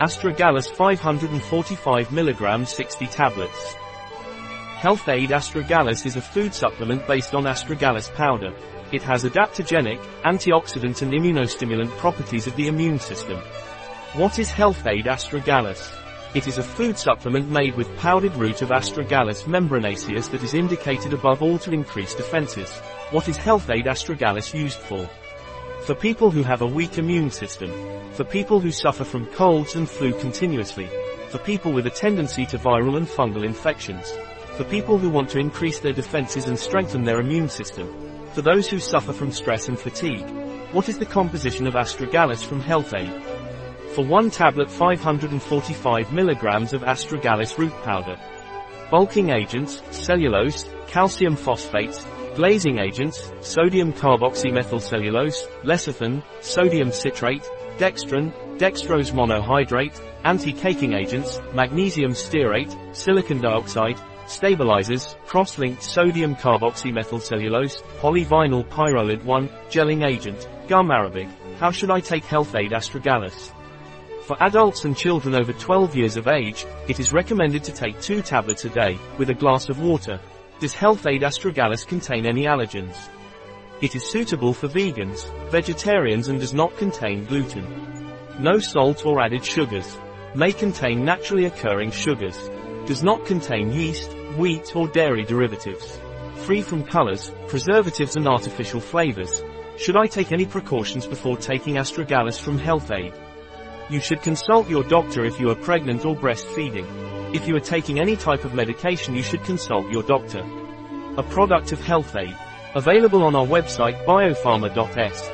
Astragalus 545 mg 60 tablets. Health Aid Astragalus is a food supplement based on astragalus powder. It has adaptogenic, antioxidant and immunostimulant properties of the immune system. What is Health Aid Astragalus? It is a food supplement made with powdered root of Astragalus membranaceus that is indicated above all to increase defenses. What is Health Aid Astragalus used for? For people who have a weak immune system. For people who suffer from colds and flu continuously. For people with a tendency to viral and fungal infections. For people who want to increase their defenses and strengthen their immune system. For those who suffer from stress and fatigue. What is the composition of astragalus from Health Aid? For one tablet 545 mg of astragalus root powder. Bulking agents, cellulose, calcium phosphates, glazing agents, sodium carboxymethylcellulose, lecithin, sodium citrate, dextran, dextrose monohydrate, anti-caking agents, magnesium stearate, silicon dioxide, Stabilizers, cross-linked sodium carboxymethylcellulose, polyvinyl pyrrolidone, gelling agent, gum arabic. How should I take Health Aid astragalus? For adults and children over 12 years of age, it is recommended to take two tablets a day, with a glass of water. Does Health Aid astragalus contain any allergens? It is suitable for vegans, vegetarians and does not contain gluten. No salt or added sugars. May contain naturally occurring sugars. Does not contain yeast, wheat or dairy derivatives. Free from colors, preservatives and artificial flavors. Should I take any precautions before taking astragalus from Health Aid? You should consult your doctor if you are pregnant or breastfeeding. If you are taking any type of medication you should consult your doctor. A product of Health Aid. Available on our website biopharma.s.